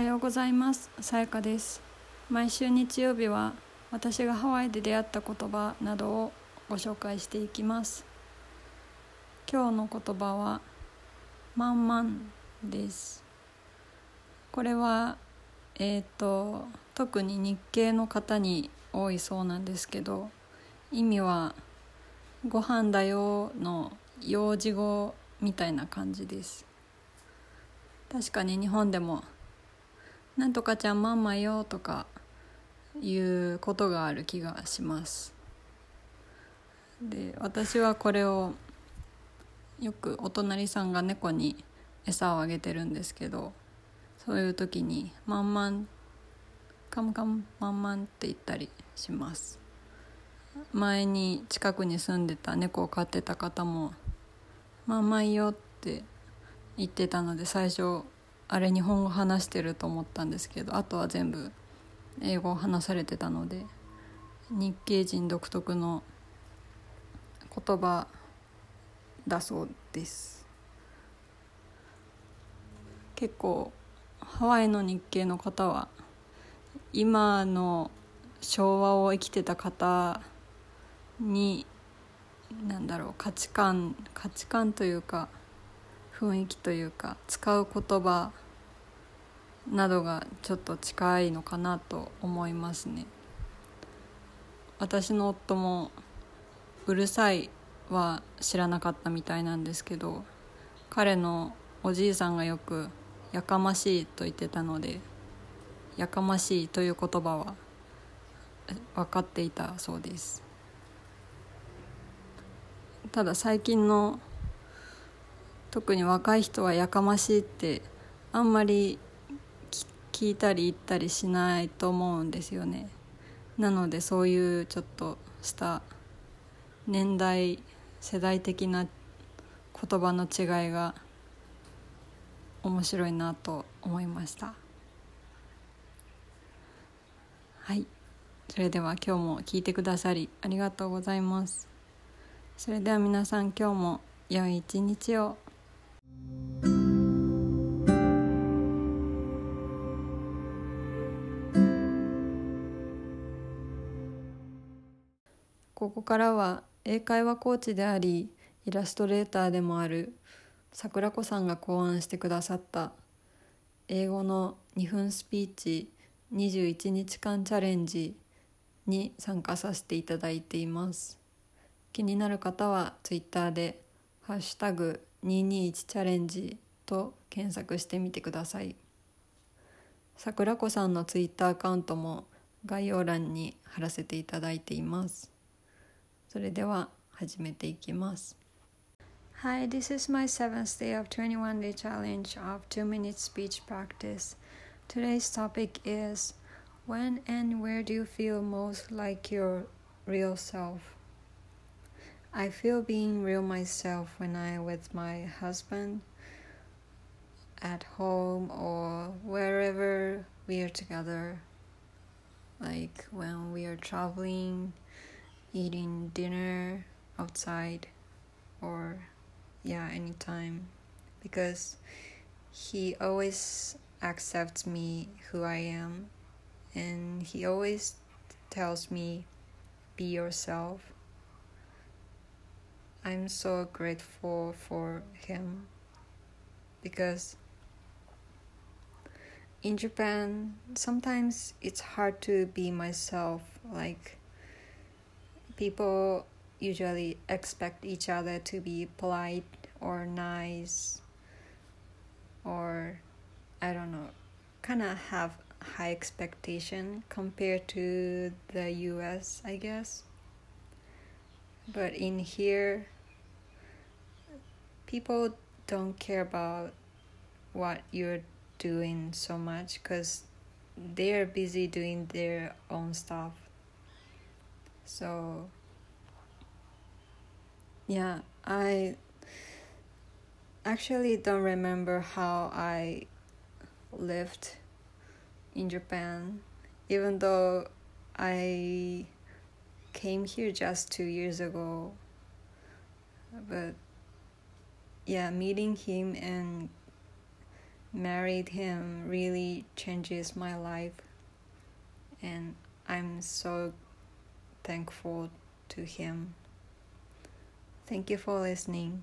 はようございます。さやかです。毎週日曜日は私がハワイで出会った言葉などをご紹介していきます。今日の言葉はまんまんです。これはえっ、ー、と特に日系の方に多いそうなんですけど意味はご飯だよの幼児語みたいな感じです。確かに日本でも「なんとかちゃんママよ」とかいうことがある気がします。で私はこれをよくお隣さんが猫に餌をあげてるんですけどそういう時に「まんまんカムカムまんまん」って言ったりします。前に近くに住んでた猫を飼ってた方も「まんまんよ」って言ってたので最初あれ日本語話してると思ったんですけどあとは全部英語を話されてたので日系人独特の言葉だそうです。結構ハワイの日系の方は今の昭和を生きてた方に何だろう価値観価値観というか雰囲気というか使う言葉などがちょっと近いのかなと思いますね。私の夫も「うるさい」は知らなかったみたいなんですけど彼のおじいさんがよく「やかましい」と言ってたので「やかましい」という言葉は分かっていたそうです。ただ最近の特に若い人はやかましいってあんまり聞いたり言ったりしないと思うんですよね。なのでそういうちょっとした年代世代的な言葉の違いが面白いなと思いました。はい。それでは今日も聞いてくださりありがとうございます。それでは皆さん今日も良い一日を。ここからは英会話コーチでありイラストレーターでもある桜子さんが考案してくださった英語の2分スピーチ21日間チャレンジに参加させていただいています。気になる方は Twitter で「ハッシュタグ221チャレンジ」と検索してみてください桜子さんの Twitter アカウントも概要欄に貼らせていただいていますそれでは始めていきます Hi, this is my seventh day of 21 day challenge of 2 minute speech practice. Today's topic is When and where do you feel most like your real self? I feel being real myself when I'm with my husband at home or wherever we are together. Like when we are traveling eating dinner outside or yeah anytime because he always accepts me who I am and he always tells me be yourself I'm so grateful for him because in Japan sometimes it's hard to be myself like people usually expect each other to be polite or nice or I don't know, kind of have high expectation compared to the US, I guess. But in here, people don't care about what you're doing so much because they're busy doing their own stuff. So, yeah, I actually don't remember how I lived in Japan, even though I came here just two years ago. But yeah, meeting him and married him really changes my life and I'm so thankful to him. Thank you for listening.